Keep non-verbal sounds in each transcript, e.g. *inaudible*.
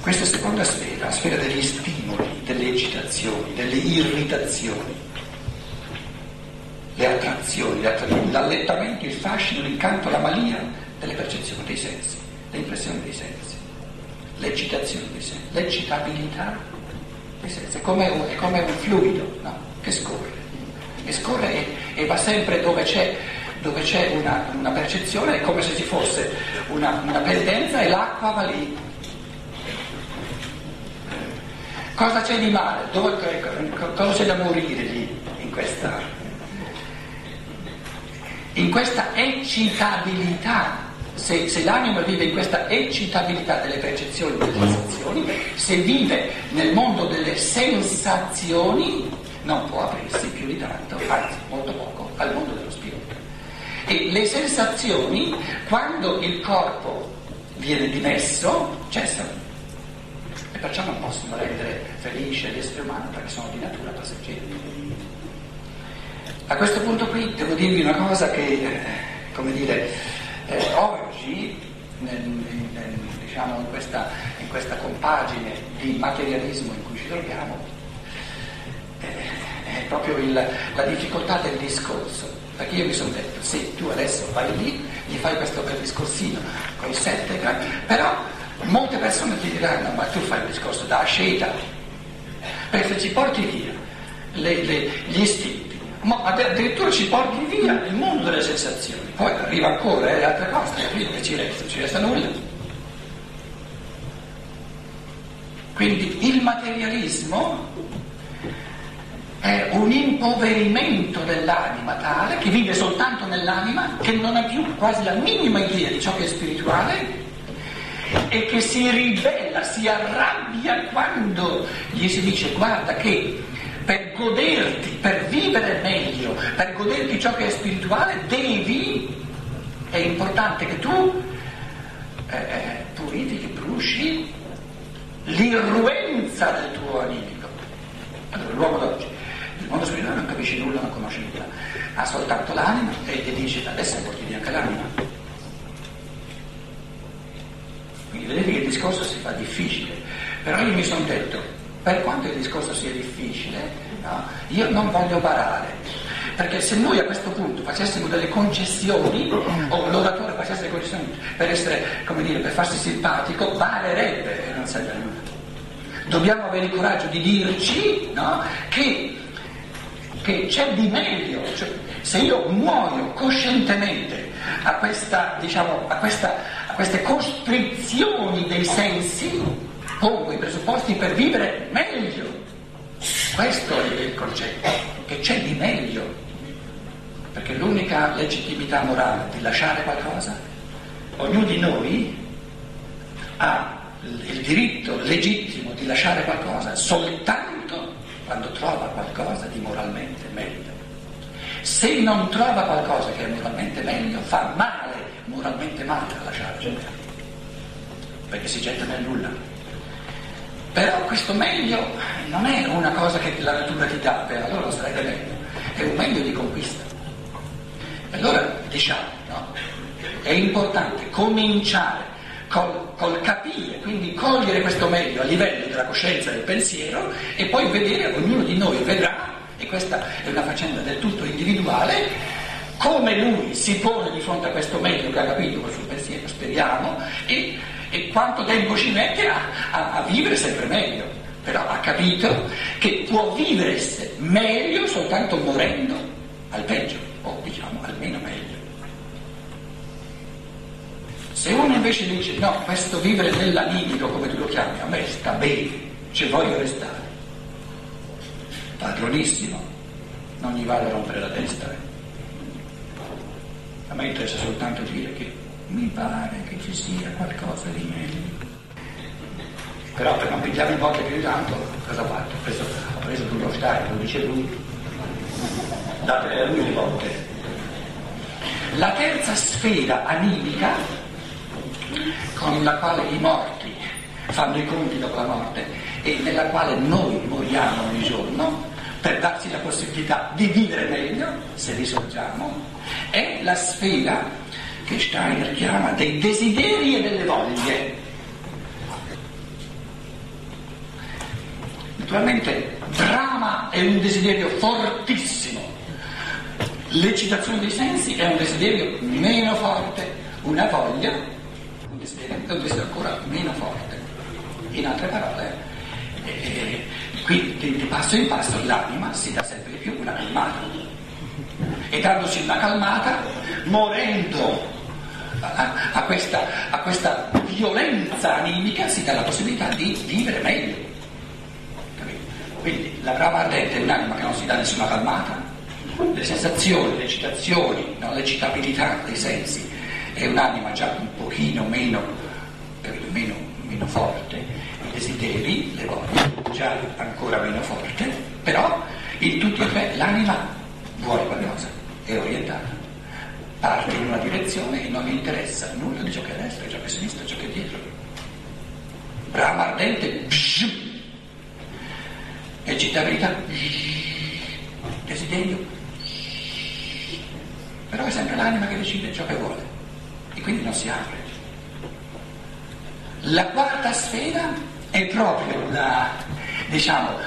Questa seconda sfera, la sfera degli stimoli, delle eccitazioni, delle irritazioni, le attrazioni, l'allettamento, il fascino, l'incanto, la malia delle percezioni dei sensi, le impressioni dei sensi, l'eccitazione dei sensi, l'eccitabilità dei sensi. È come un, è come un fluido no? che scorre, e scorre e, e va sempre dove c'è dove c'è una, una, percezione, è come se ci fosse una, una pendenza e l'acqua va lì Cosa c'è di male? Dove, cosa c'è da morire lì in questa, in questa eccitabilità? Se, se, l'anima vive in questa eccitabilità delle percezioni, delle sensazioni, se vive nel mondo delle sensazioni, non può aprirsi più di tanto, anzi molto poco, al mondo dello spirito. E le sensazioni, quando il corpo viene dimesso, cessano perciò non possono rendere felice l'essere umano perché sono di natura passeggeri. A questo punto qui devo dirvi una cosa che, eh, come dire, eh, oggi, nel, nel, diciamo, in, questa, in, questa, compagine di materialismo in cui ci troviamo, eh, è proprio il, la difficoltà del discorso. Perché io mi sono detto, sì, tu adesso vai lì, gli fai questo bel discorsino con i sette, però Molte persone ti diranno, ma tu fai un discorso da asceta, perché se ci porti via le, le, gli istinti, ma addirittura ci porti via il mondo delle sensazioni, poi arriva ancora eh, altre cose, capito che ci resta? Ci resta nulla. Quindi il materialismo è un impoverimento dell'anima tale che vive soltanto nell'anima, che non ha più quasi la minima idea di ciò che è spirituale e che si ribella, si arrabbia quando gli si dice guarda che per goderti, per vivere meglio, per goderti ciò che è spirituale, devi, è importante che tu eh, eh purifichi, bruci l'irruenza del tuo animico. Allora l'uomo d'oggi, il mondo spirituale non capisce nulla, non conosce nulla, ha soltanto l'anima e ti dice adesso porti anche l'anima. Quindi vedete che il discorso si fa difficile, però io mi sono detto, per quanto il discorso sia difficile, no, io non voglio barare, perché se noi a questo punto facessimo delle concessioni, o l'oratore facesse delle concessioni per essere, come dire, per farsi simpatico, barerebbe e non serve a nulla. Dobbiamo avere il coraggio di dirci no, che, che, c'è di meglio, cioè, se io muoio coscientemente a questa, diciamo, a questa queste costrizioni dei sensi pongo i presupposti per vivere meglio. Questo è il concetto, che c'è di meglio. Perché l'unica legittimità morale di lasciare qualcosa, ognuno di noi ha il diritto legittimo di lasciare qualcosa soltanto quando trova qualcosa di moralmente meglio. Se non trova qualcosa che è moralmente meglio, fa male moralmente male a lasciare gente, perché si getta nel nulla. Però questo meglio non è una cosa che la natura ti dà, per allora sarebbe meglio, è un meglio di conquista. Allora diciamo, no? È importante cominciare col, col, capire, quindi cogliere questo meglio a livello della coscienza e del pensiero e poi vedere, ognuno di noi vedrà, e questa è una faccenda del tutto individuale, come lui si pone di fronte a questo meglio che ha capito suo pensiero, speriamo, e, e quanto tempo ci mette a, a, a, vivere sempre meglio. Però ha capito che può vivere meglio soltanto morendo al peggio, o diciamo almeno meglio. Se uno invece dice no, questo vivere nell'animico, come tu lo chiami, a me sta bene, ci voglio restare, padronissimo, non gli vale rompere la testa. Eh. A me interessa soltanto dire che mi pare che ci sia qualcosa di meglio. Però per non pigliare in bocca più di tanto, cosa ho fatto? Preso, ho preso Bruno Stein, lo dice lui. Datele a lui le volte. La terza sfera animica con la quale i morti fanno i conti dopo la morte e nella quale noi moriamo ogni giorno per darci la possibilità di vivere meglio, se risorgiamo, è la sfera che Steiner chiama dei desideri e delle voglie. Naturalmente brama è un desiderio fortissimo, l'eccitazione dei sensi è un desiderio meno forte, una voglia un desiderio, è un desiderio ancora meno forte. In altre parole, eh, qui di, passo in passo l'anima si dà sempre più una calmata. E dandosi una calmata, morendo a, a, questa, a questa violenza animica si dà la possibilità di vivere meglio. Quindi la brava ardente è un'anima che non si dà nessuna calmata, le sensazioni, le eccitazioni, no, l'eccitabilità dei sensi è un'anima già un pochino meno, meno, meno forte, i desideri, le voglie già ancora meno forte, però in tutti e tre l'anima vuole qualcosa, è orientata, parte in una direzione e non gli interessa nulla di ciò che è a destra, ciò che è a sinistra, ciò che è dietro. Brama ardente, eccitabilità, desiderio, però è sempre l'anima che decide ciò che vuole e quindi non si apre. La quarta sfera è proprio la, diciamo,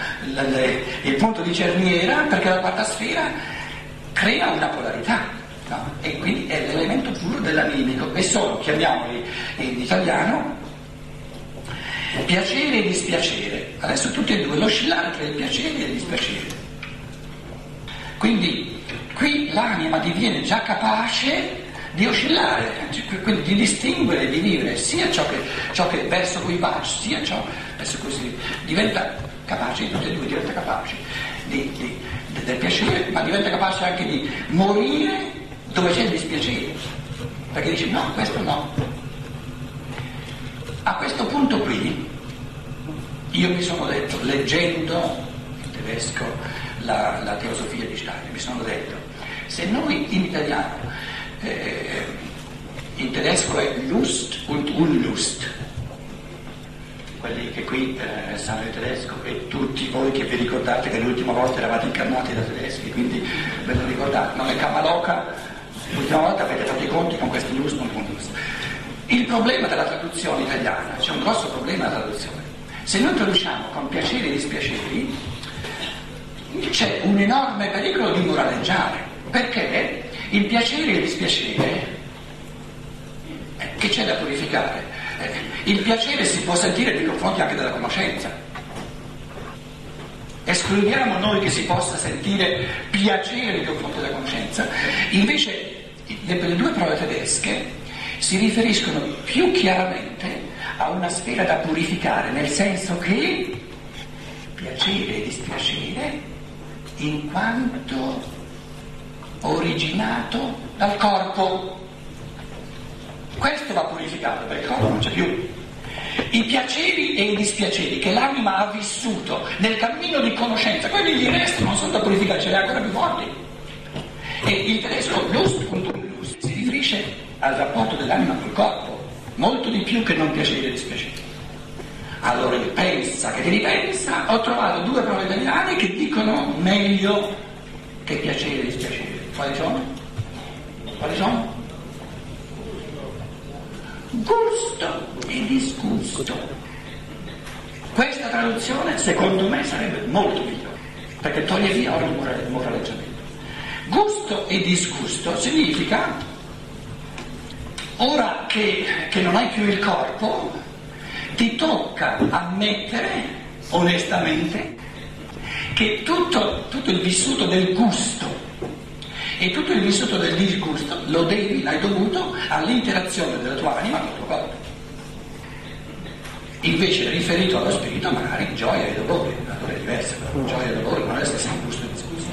il punto di cerniera perché la quarta sfera crea una polarità no? e quindi è l'elemento puro dell'animico e sono, chiamiamoli in italiano, piacere e dispiacere. Adesso tutti e due, l'oscillare tra il piacere e il dispiacere. Quindi qui l'anima diviene già capace di oscillare, quindi di distinguere, di vivere sia ciò che, ciò che verso cui va, sia ciò verso cui si diventa capace, di tutti e due diventa capace di, di, del piacere, ma diventa capace anche di morire dove c'è il dispiacere, perché dice no, questo no. A questo punto qui io mi sono detto, leggendo in tedesco la, la teosofia di Steiner, mi sono detto, se noi in italiano, eh, in tedesco è Lust und Unlust, quelli che qui eh, sanno il tedesco e tutti voi che vi ricordate che l'ultima volta eravate incarnati da tedeschi, quindi ve lo ricordate, non è Kamaloka, l'ultima volta avete fatto i conti con questi Lust und Unlust. Il problema della traduzione italiana, c'è un grosso problema della traduzione. Se noi traduciamo con piaceri e dispiaceri, c'è un enorme pericolo di moraleggiare, perché il piacere e il dispiacere, eh, che c'è da purificare? Il piacere si può sentire nei confronti anche della conoscenza. Escludiamo noi che si possa sentire piacere nei confronti della conoscenza, invece le, due prove tedesche si riferiscono più chiaramente a una sfera da purificare, nel senso che piacere e dispiacere, in quanto originato dal corpo. Questo va purificato, perché il corpo non c'è più. I piaceri e i dispiaceri che l'anima ha vissuto nel cammino di conoscenza, quelli gli restano, non sono da purificare, ce li ha ancora più forti. E il tedesco lust, lust si riferisce al rapporto dell'anima col corpo molto di più che non piacere e dispiacere. Allora io pensa che ti ripensa, ho trovato due prove italiane che dicono meglio che piacere e dispiacere. Quali sono? Quali sono? Gusto e disgusto. Questa traduzione secondo me sarebbe molto migliore, perché toglie via ogni moraleggiamento. Gusto e disgusto significa Ora che, che non hai più il corpo, ti tocca ammettere onestamente che tutto, tutto, il vissuto del gusto e tutto il vissuto del disgusto lo devi, l'hai dovuto all'interazione della tua anima con il tuo corpo. Invece riferito allo spirito magari gioia e dolore, è diverso, gioia e dolore non è la stessa gusto e disgusto.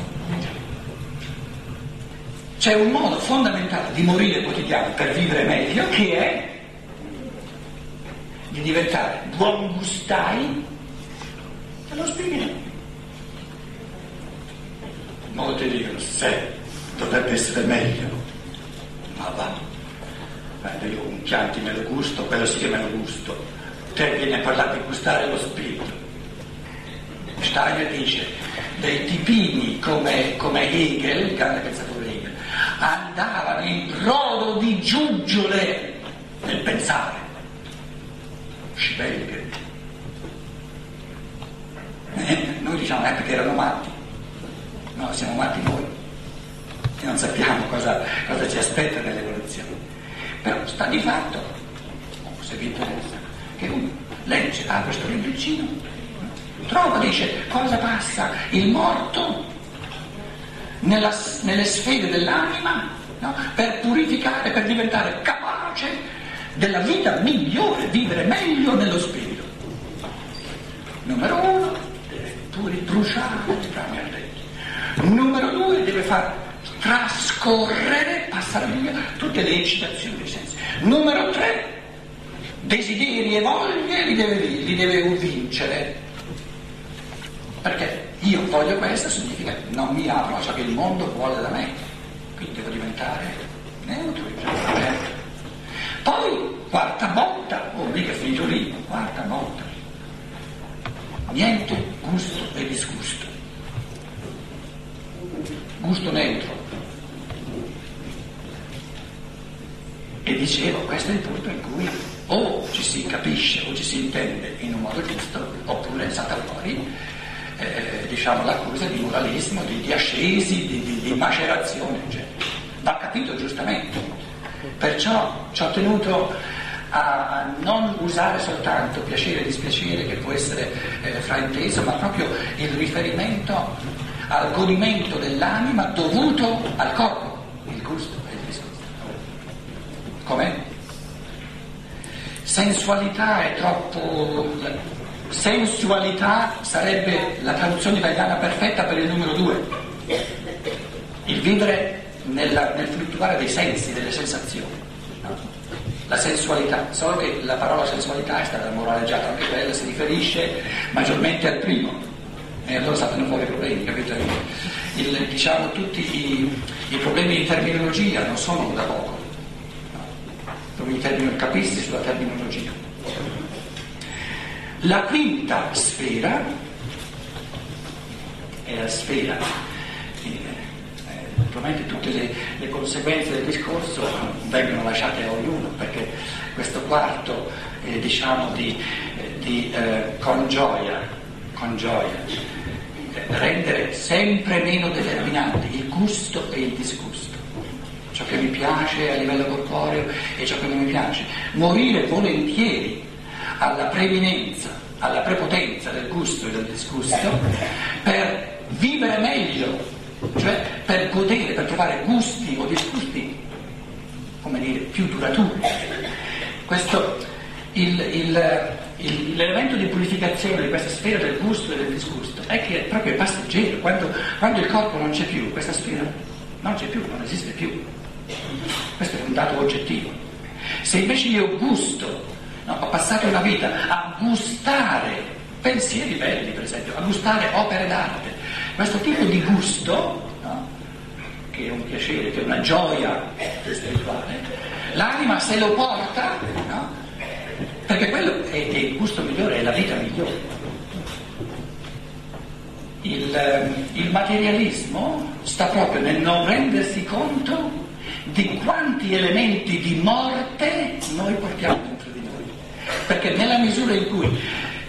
C'è un modo fondamentale di morire quotidiano per vivere meglio che è di diventare buon gustai dello spirito. Molti dicono, se dovrebbe essere meglio, ma va, Beh, io un chianti me lo gusto, quello sì che me lo gusto. Te vieni a parlare di gustare lo spirito. Steiner dice, dei tipini come, come Hegel, il grande pensatore andavano in brodo di giuggiole nel pensare. Schwelgen. Eh? diciamo eh, perché erano matti, no, siamo matti noi e non sappiamo cosa, cosa ci aspetta nell'evoluzione. Però sta di fatto, se vi interessa, che uno legge, ha questo libricino, trova, dice cosa passa il morto nella, nelle sfere dell'anima no? per purificare, per diventare capace della vita migliore, vivere meglio nello spirito. Numero uno, deve pure bruciare i rami ardenti. Numero due, deve far trascorrere, passare via tutte le eccitazioni dei sensi. Numero tre, desideri e voglie li deve, li deve vincere. Perché io voglio questo significa non mi apro a ciò che il mondo vuole da me, quindi devo diventare neutro, aperto. Poi, quarta botta, oh mica finito lì, quarta botta. Niente gusto e disgusto. Gusto neutro. E dicevo, questo è il punto in cui o ci si capisce o ci si intende in un modo giusto, oppure è stata fuori eh, diciamo, l'accusa di moralismo, di, di ascesi, di, di, di macerazione, eccetera. Va capito giustamente. Perciò ci ho tenuto a, a, non usare soltanto piacere e dispiacere che può essere eh, frainteso, ma proprio il riferimento al godimento dell'anima dovuto al corpo, il gusto e il disgusto. Com'è? Sensualità è troppo... Sensualità sarebbe la traduzione italiana perfetta per il numero due. Il vivere nella, nel fluttuare dei sensi, delle sensazioni. No? La sensualità, solo che la parola sensualità è stata moraleggiata anche quella, si riferisce maggiormente al primo. E allora saltano fuori i problemi, capite? Il, diciamo, tutti i, i problemi di terminologia non sono da poco come i termini capisti sulla terminologia. La quinta sfera è la sfera, eh, naturalmente tutte le, le, conseguenze del discorso vengono lasciate a ognuno, perché questo quarto eh, diciamo di, eh, di eh, con gioia, con gioia, rendere sempre meno determinanti il gusto e il disgusto ciò che mi piace a livello corporeo e ciò che non mi piace. Morire volentieri alla preeminenza, alla prepotenza del gusto e del disgusto per vivere meglio, cioè per godere, per trovare gusti o disgusti, come dire, più duraturi. Questo, il, il, il, l'elemento di purificazione di questa sfera del gusto e del disgusto è che è proprio passeggero, quando, quando il corpo non c'è più, questa sfera non c'è più, non esiste più. Questo è un dato oggettivo. Se invece io gusto, no, ho passato una vita a gustare pensieri belli, per esempio, a gustare opere d'arte, questo tipo di gusto, no, che è un piacere, che è una gioia spirituale, l'anima se lo porta, no, perché quello è, il gusto migliore, è la vita migliore. Il, il, materialismo sta proprio nel non rendersi conto di quanti elementi di morte noi portiamo dentro di noi. Perché nella misura in cui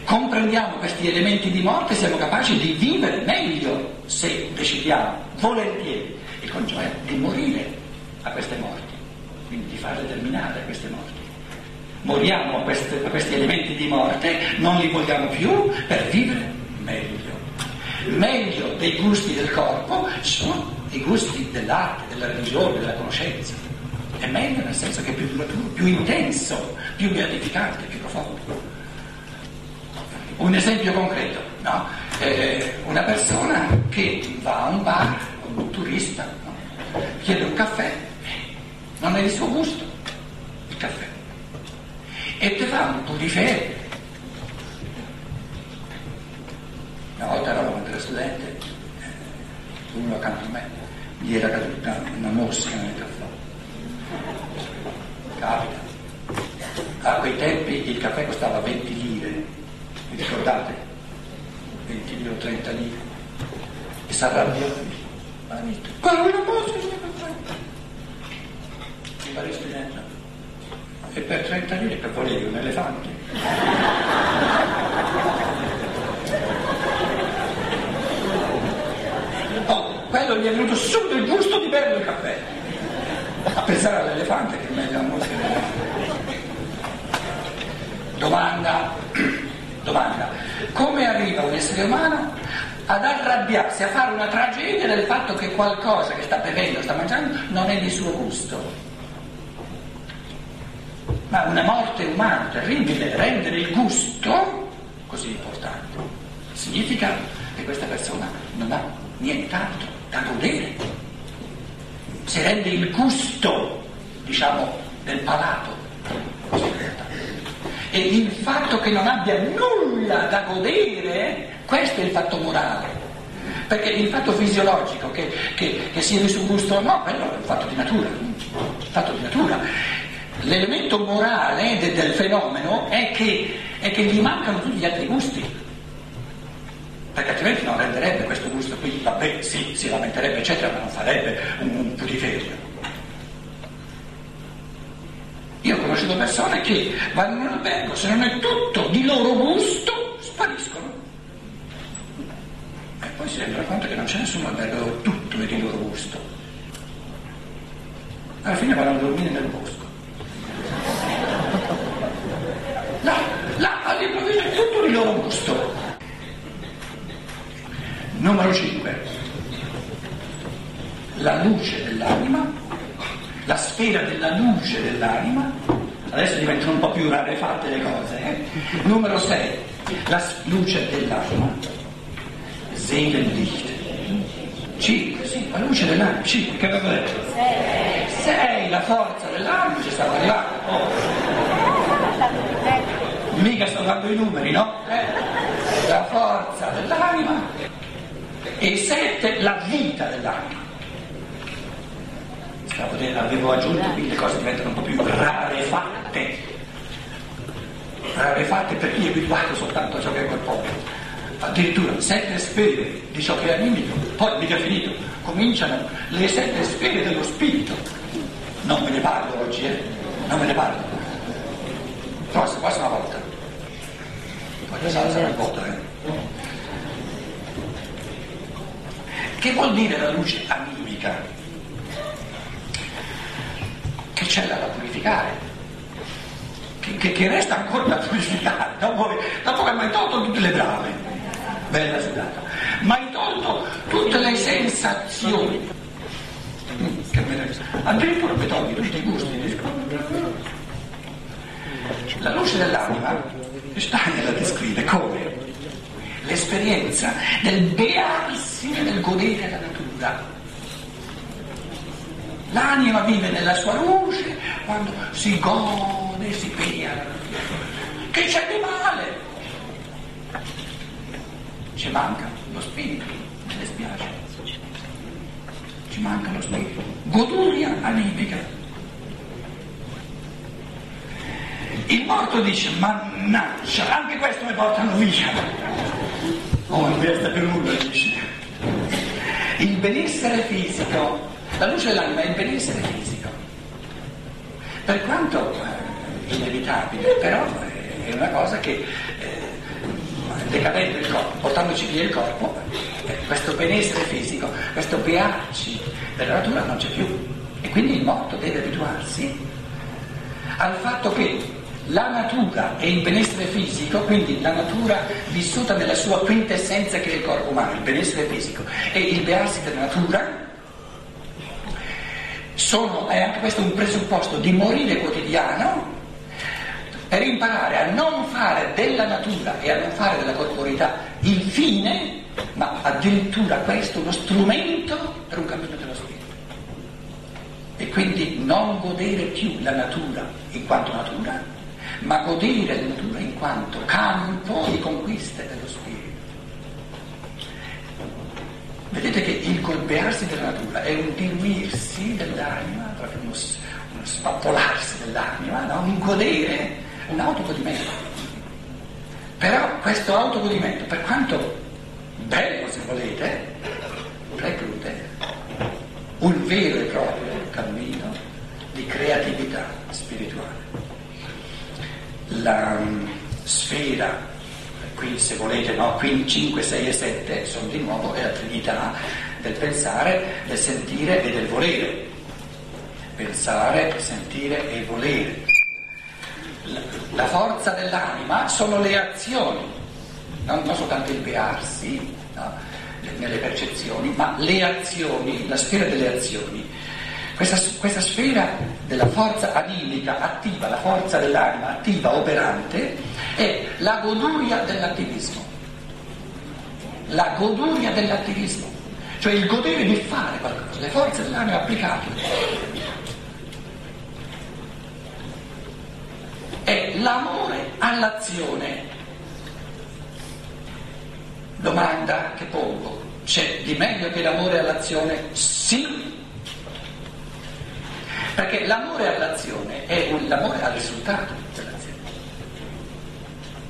comprendiamo questi elementi di morte siamo capaci di vivere meglio se decidiamo volentieri e con gioia di morire a queste morti, quindi di farle terminare queste morti. Moriamo a, queste, a questi elementi di morte, non li vogliamo più per vivere meglio. Meglio dei gusti del corpo sono i gusti dell'arte, della religione, della conoscenza. È meglio nel senso che è più duraturo, più intenso, più beatificante, più profondo. Un esempio concreto, no? eh, una persona che va a un bar, un turista, no? chiede un caffè, non è di suo gusto il caffè, e ti fa un po' di ferie. Una volta eravamo tre studenti, uno accanto a me, gli era caduta una mosca nel caffè. Capita. A quei tempi il caffè costava 20 lire, vi ricordate? 20 lire o 30 lire. E si arrabbiò visto, quello una mosca nel caffè. Mi pare. E per 30 lire che volevi un elefante. È venuto subito il gusto di bere il caffè. A pensare all'elefante che è meglio la musica. Domanda, *clears throat* domanda, come arriva un essere umano ad arrabbiarsi, a fare una tragedia del fatto che qualcosa che sta bevendo, sta mangiando, non è di suo gusto? Ma una morte umana terribile, rendere il gusto così importante, significa che questa persona non ha nient'altro da godere. Si rende il gusto, diciamo, del palato. E il fatto che non abbia nulla da godere, questo è il fatto morale. Perché il fatto fisiologico che, che, che sia di suo gusto o no, quello è un fatto di natura. Fatto di natura. L'elemento morale de, del fenomeno è che, è che gli mancano tutti gli altri gusti perché altrimenti non renderebbe questo gusto qui, vabbè sì, si lamenterebbe eccetera, ma non farebbe un, un putiferio. Io ho conosciuto persone che vanno in un albergo, se non è tutto di loro gusto, spariscono. E poi si rendono conto che non c'è nessun albergo dove tutto è di loro gusto. Alla fine vanno a dormire nel bosco. Là, là all'improvviso è tutto di loro gusto. Numero 5. La luce dell'anima, la sfera della luce dell'anima, adesso diventano un po' più rarefatte le cose. Eh? Numero 6. La luce dell'anima, Seelenlicht. 5, sì, la luce dell'anima, 5, che avevo detto? 6, la forza dell'anima, ci stava arrivando. Oh. Mica sto dando i numeri, no? Eh? La forza dell'anima e sette la vita dell'anima. Avevo aggiunto qui le cose diventano un po' più rarefatte, rarefatte per chi è abituato soltanto ciò che è corporeo. Addirittura sette sfere di ciò che è animico, poi mica finito, cominciano le sette sfere dello spirito. Non me ne parlo oggi, eh? Non me ne parlo. Prossima, prossima volta. Poi sarà il voto, eh? Che vuol dire la luce animica? Che c'è da purificare, che, che, che, resta ancora da purificare, dopo, dopo che hai tolto tutte le brame, bella sudata, ma hai tolto tutte le sensazioni. Che Addirittura mi togli tutti i gusti. La luce dell'anima, Steiner la descrive come l'esperienza del bearsi e del godere la natura. L'anima vive nella sua luce quando si gode, si bea. Che c'è di male? Ci manca lo spirito, mi dispiace. Ci manca lo spirito. Goduria animica. Il morto dice, mannaggia, anche questo mi portano via. Oh, non resta più nulla, dici. Il benessere fisico, la luce dell'anima è il benessere fisico. Per quanto eh, inevitabile, però eh, è una cosa che decadendo il corpo, portandoci via il corpo, questo benessere fisico, questo bearci della natura non c'è più. E quindi il morto deve abituarsi al fatto che la natura e il benessere fisico, quindi la natura vissuta nella sua quintessenza che è il corpo umano, il benessere fisico, e il bearsi della natura, sono, è anche questo un presupposto di morire quotidiano per imparare a non fare della natura e a non fare della corporeità il fine, ma addirittura questo uno strumento per un cammino dello spirito. E quindi non godere più la natura in quanto natura, ma godere la natura in quanto campo di conquiste dello spirito. Vedete che il golpearsi della natura è un diluirsi dell'anima, proprio uno, uno spappolarsi dell'anima, no? un godere, un autogodimento. Però questo autogodimento, per quanto bello se volete, preclude un vero e proprio cammino di creatività spirituale la um, sfera, qui se volete, no, qui 5, 6 e 7 sono di nuovo, è la Trinità, del pensare, del sentire e del volere. Pensare, sentire e volere. La forza dell'anima sono le azioni, non, non soltanto il bearsi no, nelle percezioni, ma le azioni, la sfera delle azioni. Questa, questa, sfera della forza animica attiva, la forza dell'anima attiva, operante, è la goduria dell'attivismo. La goduria dell'attivismo, cioè il godere di fare qualcosa, le forze dell'anima applicate. È l'amore all'azione. Domanda che pongo, c'è di meglio che l'amore all'azione? Sì perché l'amore all'azione è l'amore al risultato dell'azione.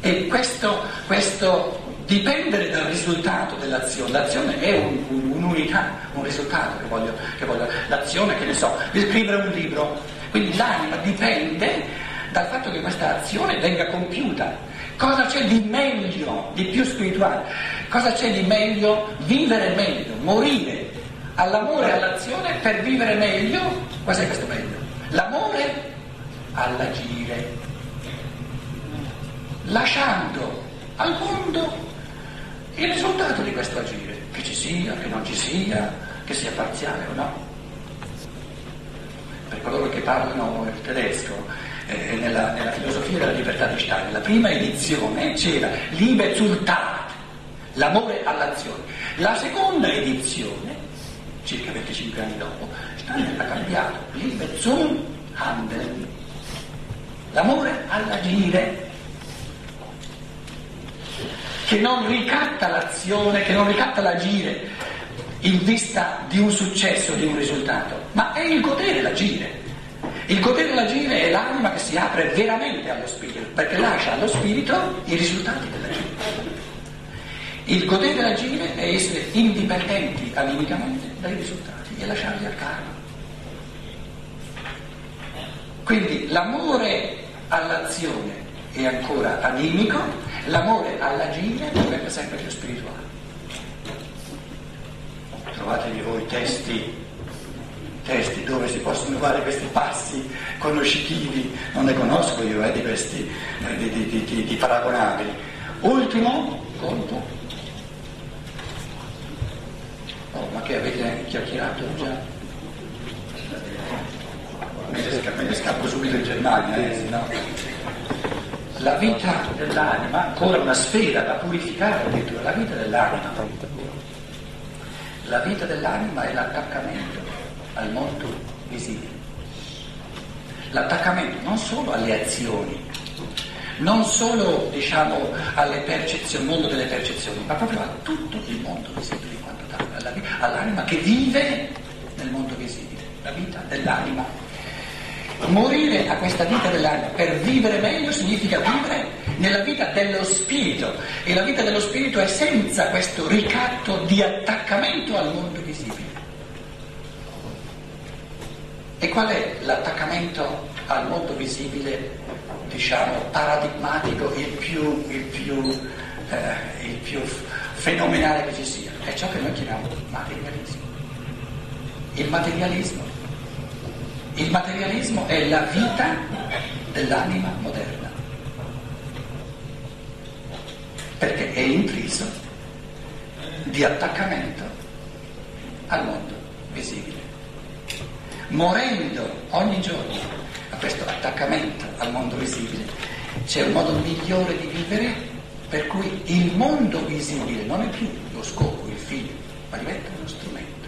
E questo, questo dipendere dal risultato dell'azione, l'azione è un, un, un'unità, un risultato che voglio, che voglio, l'azione che ne so, di scrivere un libro, quindi l'anima dipende dal fatto che questa azione venga compiuta. Cosa c'è di meglio, di più spirituale? Cosa c'è di meglio? Vivere meglio, morire all'amore e all'azione per vivere meglio, cos'è questo meglio? L'amore all'agire, lasciando al mondo il risultato di questo agire, che ci sia, che non ci sia, che sia parziale o no. Per coloro che parlano il tedesco, eh, nella, nella, filosofia della libertà di Stein, nella prima edizione c'era Liebe zur Tat, l'amore all'azione. La seconda edizione circa 25 anni dopo, Steiner ha cambiato Liebe zum Handeln, l'amore all'agire, che non ricatta l'azione, che non ricatta l'agire in vista di un successo, di un risultato, ma è il godere l'agire. Il godere l'agire è l'anima che si apre veramente allo spirito, perché lascia allo spirito i risultati dell'agire. Il godere l'agire è essere indipendenti animicamente dai risultati e lasciarli al karma. Quindi l'amore all'azione è ancora animico, l'amore all'agire diventa sempre più spirituale. Trovatevi voi testi, testi dove si possono fare questi passi conoscitivi, non ne conosco io eh, di questi, eh, di, di, di, di paragonabili. Ultimo conto Oh, ma che avete chiacchierato già? Me ne scappo subito in Germania, eh, no? La vita dell'anima, ancora una sfera da purificare addirittura, la vita dell'anima. La vita dell'anima è l'attaccamento al mondo visibile. L'attaccamento non solo alle azioni, non solo diciamo al mondo delle percezioni, ma proprio a tutto il mondo visibile all'anima che vive nel mondo visibile, la vita dell'anima. Morire a questa vita dell'anima per vivere meglio significa vivere nella vita dello spirito e la vita dello spirito è senza questo ricatto di attaccamento al mondo visibile. E qual è l'attaccamento al mondo visibile, diciamo, paradigmatico, il più, il più, eh, il più fenomenale che ci sia? È ciò che noi chiamiamo materialismo. Il materialismo. Il materialismo è la vita dell'anima moderna, perché è intriso di attaccamento al mondo visibile. Morendo ogni giorno a questo attaccamento al mondo visibile, c'è un modo migliore di vivere per cui il mondo visibile non è più lo scopo, il figlio, ma diventa uno strumento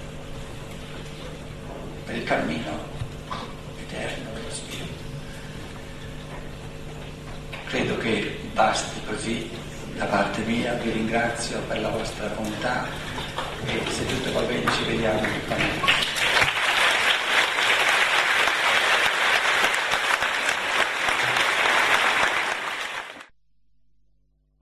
per il cammino eterno dello Spirito. Credo che basti così da parte mia, vi ringrazio per la vostra bontà e se tutto va bene ci vediamo.